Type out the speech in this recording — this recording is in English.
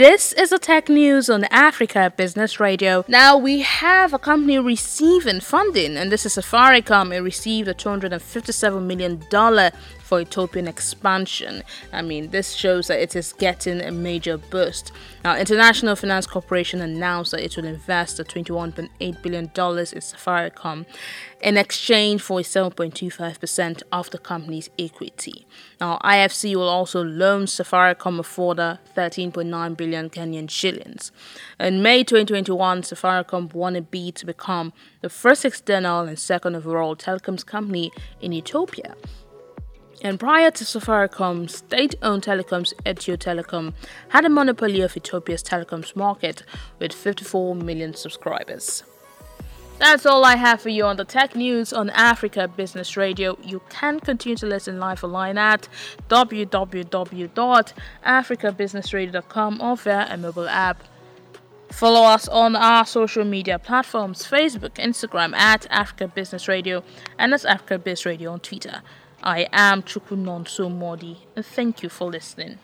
This is the tech news on Africa Business Radio. Now we have a company receiving funding, and this is Safaricom. It received a $257 million for Ethiopian expansion. I mean, this shows that it is getting a major boost. Now, International Finance Corporation announced that it will invest a $21.8 billion in Safaricom in exchange for 7.25% of the company's equity. Now, IFC will also loan Safaricom a further 13.9 billion Kenyan shillings. In May 2021, Safaricom won a bid to become the first external and second overall telecoms company in Ethiopia. And prior to Safaricom, state owned telecoms Ethio Telecom had a monopoly of Ethiopia's telecoms market with 54 million subscribers. That's all I have for you on the tech news on Africa Business Radio. You can continue to listen live online at www.africabusinessradio.com or via a mobile app. Follow us on our social media platforms Facebook, Instagram at Africa Business Radio, and as Africa Biz Radio on Twitter. I am Chukunonso Modi, and thank you for listening.